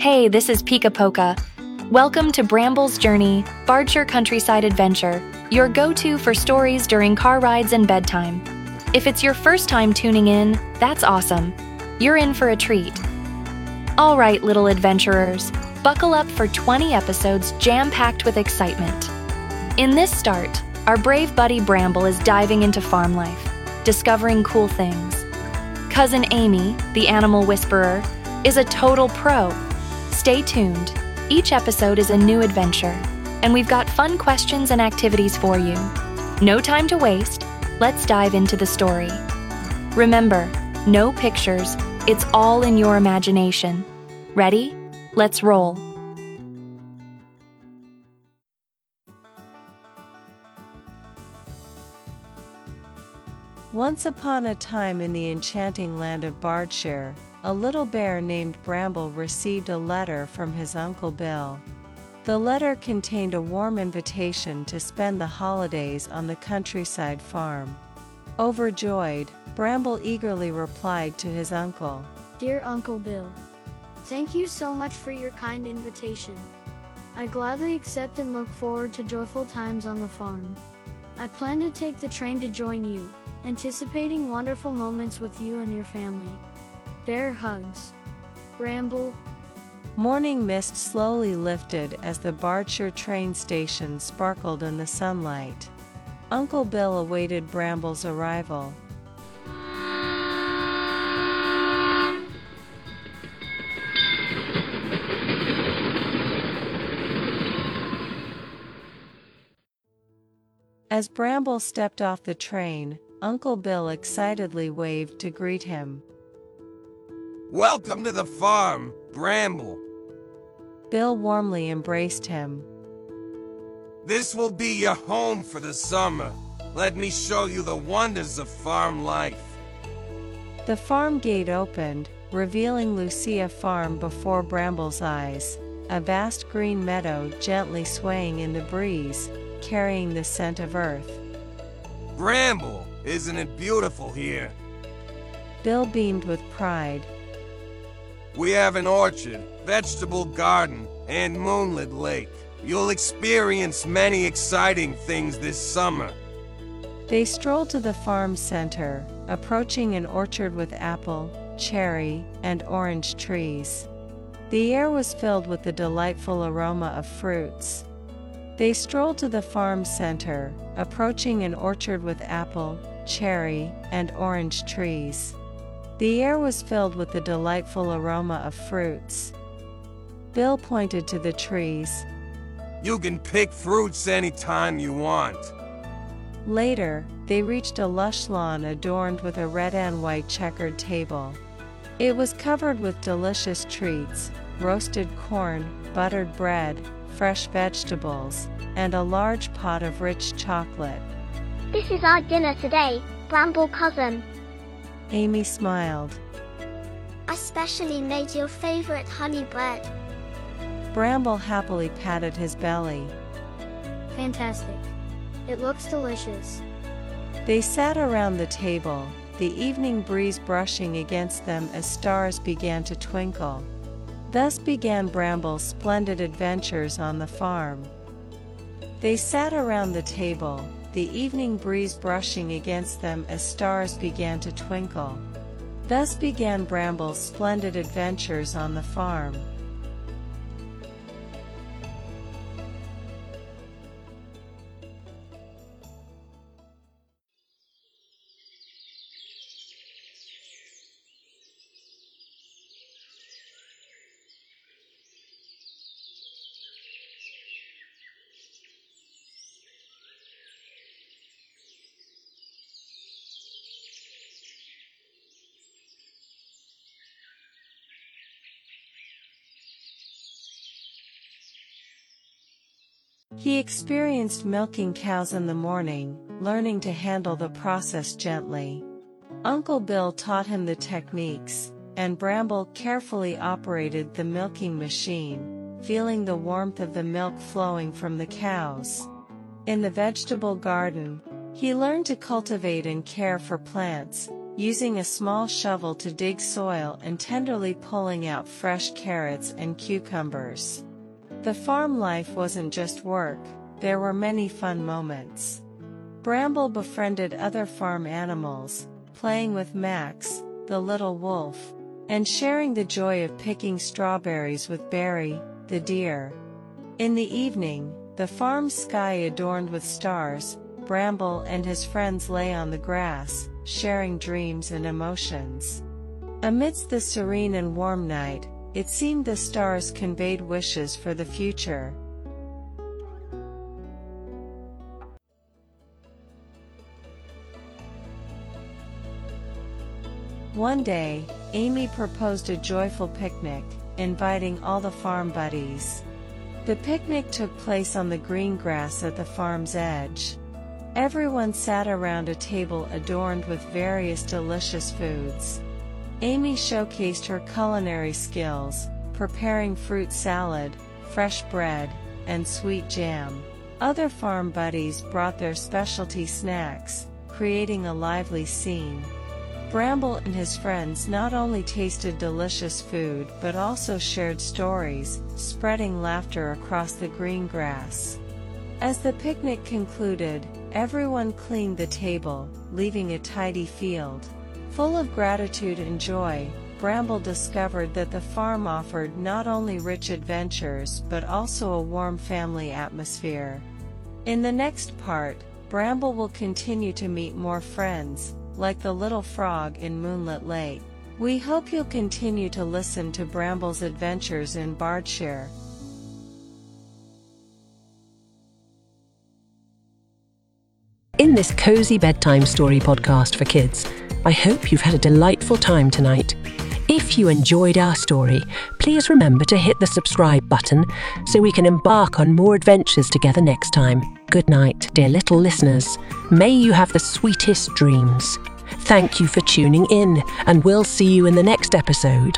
Hey, this is Pika Poka. Welcome to Bramble's Journey, Bardshire Countryside Adventure, your go to for stories during car rides and bedtime. If it's your first time tuning in, that's awesome. You're in for a treat. All right, little adventurers, buckle up for 20 episodes jam packed with excitement. In this start, our brave buddy Bramble is diving into farm life, discovering cool things. Cousin Amy, the animal whisperer, is a total pro. Stay tuned. Each episode is a new adventure, and we've got fun questions and activities for you. No time to waste. Let's dive into the story. Remember, no pictures, it's all in your imagination. Ready? Let's roll. Once upon a time in the enchanting land of Bardshire, a little bear named Bramble received a letter from his Uncle Bill. The letter contained a warm invitation to spend the holidays on the countryside farm. Overjoyed, Bramble eagerly replied to his uncle, Dear Uncle Bill, thank you so much for your kind invitation. I gladly accept and look forward to joyful times on the farm. I plan to take the train to join you, anticipating wonderful moments with you and your family. Bear hugs. Bramble. Morning mist slowly lifted as the Bardshire train station sparkled in the sunlight. Uncle Bill awaited Bramble's arrival. As Bramble stepped off the train, Uncle Bill excitedly waved to greet him. Welcome to the farm, Bramble. Bill warmly embraced him. This will be your home for the summer. Let me show you the wonders of farm life. The farm gate opened, revealing Lucia Farm before Bramble's eyes, a vast green meadow gently swaying in the breeze, carrying the scent of earth. Bramble, isn't it beautiful here? Bill beamed with pride. We have an orchard, vegetable garden, and moonlit lake. You'll experience many exciting things this summer. They strolled to the farm center, approaching an orchard with apple, cherry, and orange trees. The air was filled with the delightful aroma of fruits. They strolled to the farm center, approaching an orchard with apple, cherry, and orange trees. The air was filled with the delightful aroma of fruits. Bill pointed to the trees. You can pick fruits anytime you want. Later, they reached a lush lawn adorned with a red and white checkered table. It was covered with delicious treats roasted corn, buttered bread, fresh vegetables, and a large pot of rich chocolate. This is our dinner today, Bramble Cousin. Amy smiled. I specially made your favorite honey bread. Bramble happily patted his belly. Fantastic. It looks delicious. They sat around the table, the evening breeze brushing against them as stars began to twinkle. Thus began Bramble's splendid adventures on the farm. They sat around the table, the evening breeze brushing against them as stars began to twinkle. Thus began Bramble's splendid adventures on the farm. He experienced milking cows in the morning, learning to handle the process gently. Uncle Bill taught him the techniques, and Bramble carefully operated the milking machine, feeling the warmth of the milk flowing from the cows. In the vegetable garden, he learned to cultivate and care for plants, using a small shovel to dig soil and tenderly pulling out fresh carrots and cucumbers. The farm life wasn't just work, there were many fun moments. Bramble befriended other farm animals, playing with Max, the little wolf, and sharing the joy of picking strawberries with Berry, the deer. In the evening, the farm sky adorned with stars, Bramble and his friends lay on the grass, sharing dreams and emotions. Amidst the serene and warm night, it seemed the stars conveyed wishes for the future. One day, Amy proposed a joyful picnic, inviting all the farm buddies. The picnic took place on the green grass at the farm's edge. Everyone sat around a table adorned with various delicious foods. Amy showcased her culinary skills, preparing fruit salad, fresh bread, and sweet jam. Other farm buddies brought their specialty snacks, creating a lively scene. Bramble and his friends not only tasted delicious food but also shared stories, spreading laughter across the green grass. As the picnic concluded, everyone cleaned the table, leaving a tidy field. Full of gratitude and joy, Bramble discovered that the farm offered not only rich adventures but also a warm family atmosphere. In the next part, Bramble will continue to meet more friends, like the little frog in Moonlit Lake. We hope you'll continue to listen to Bramble's adventures in Bardshire. In this cozy bedtime story podcast for kids, I hope you've had a delightful time tonight. If you enjoyed our story, please remember to hit the subscribe button so we can embark on more adventures together next time. Good night, dear little listeners. May you have the sweetest dreams. Thank you for tuning in, and we'll see you in the next episode.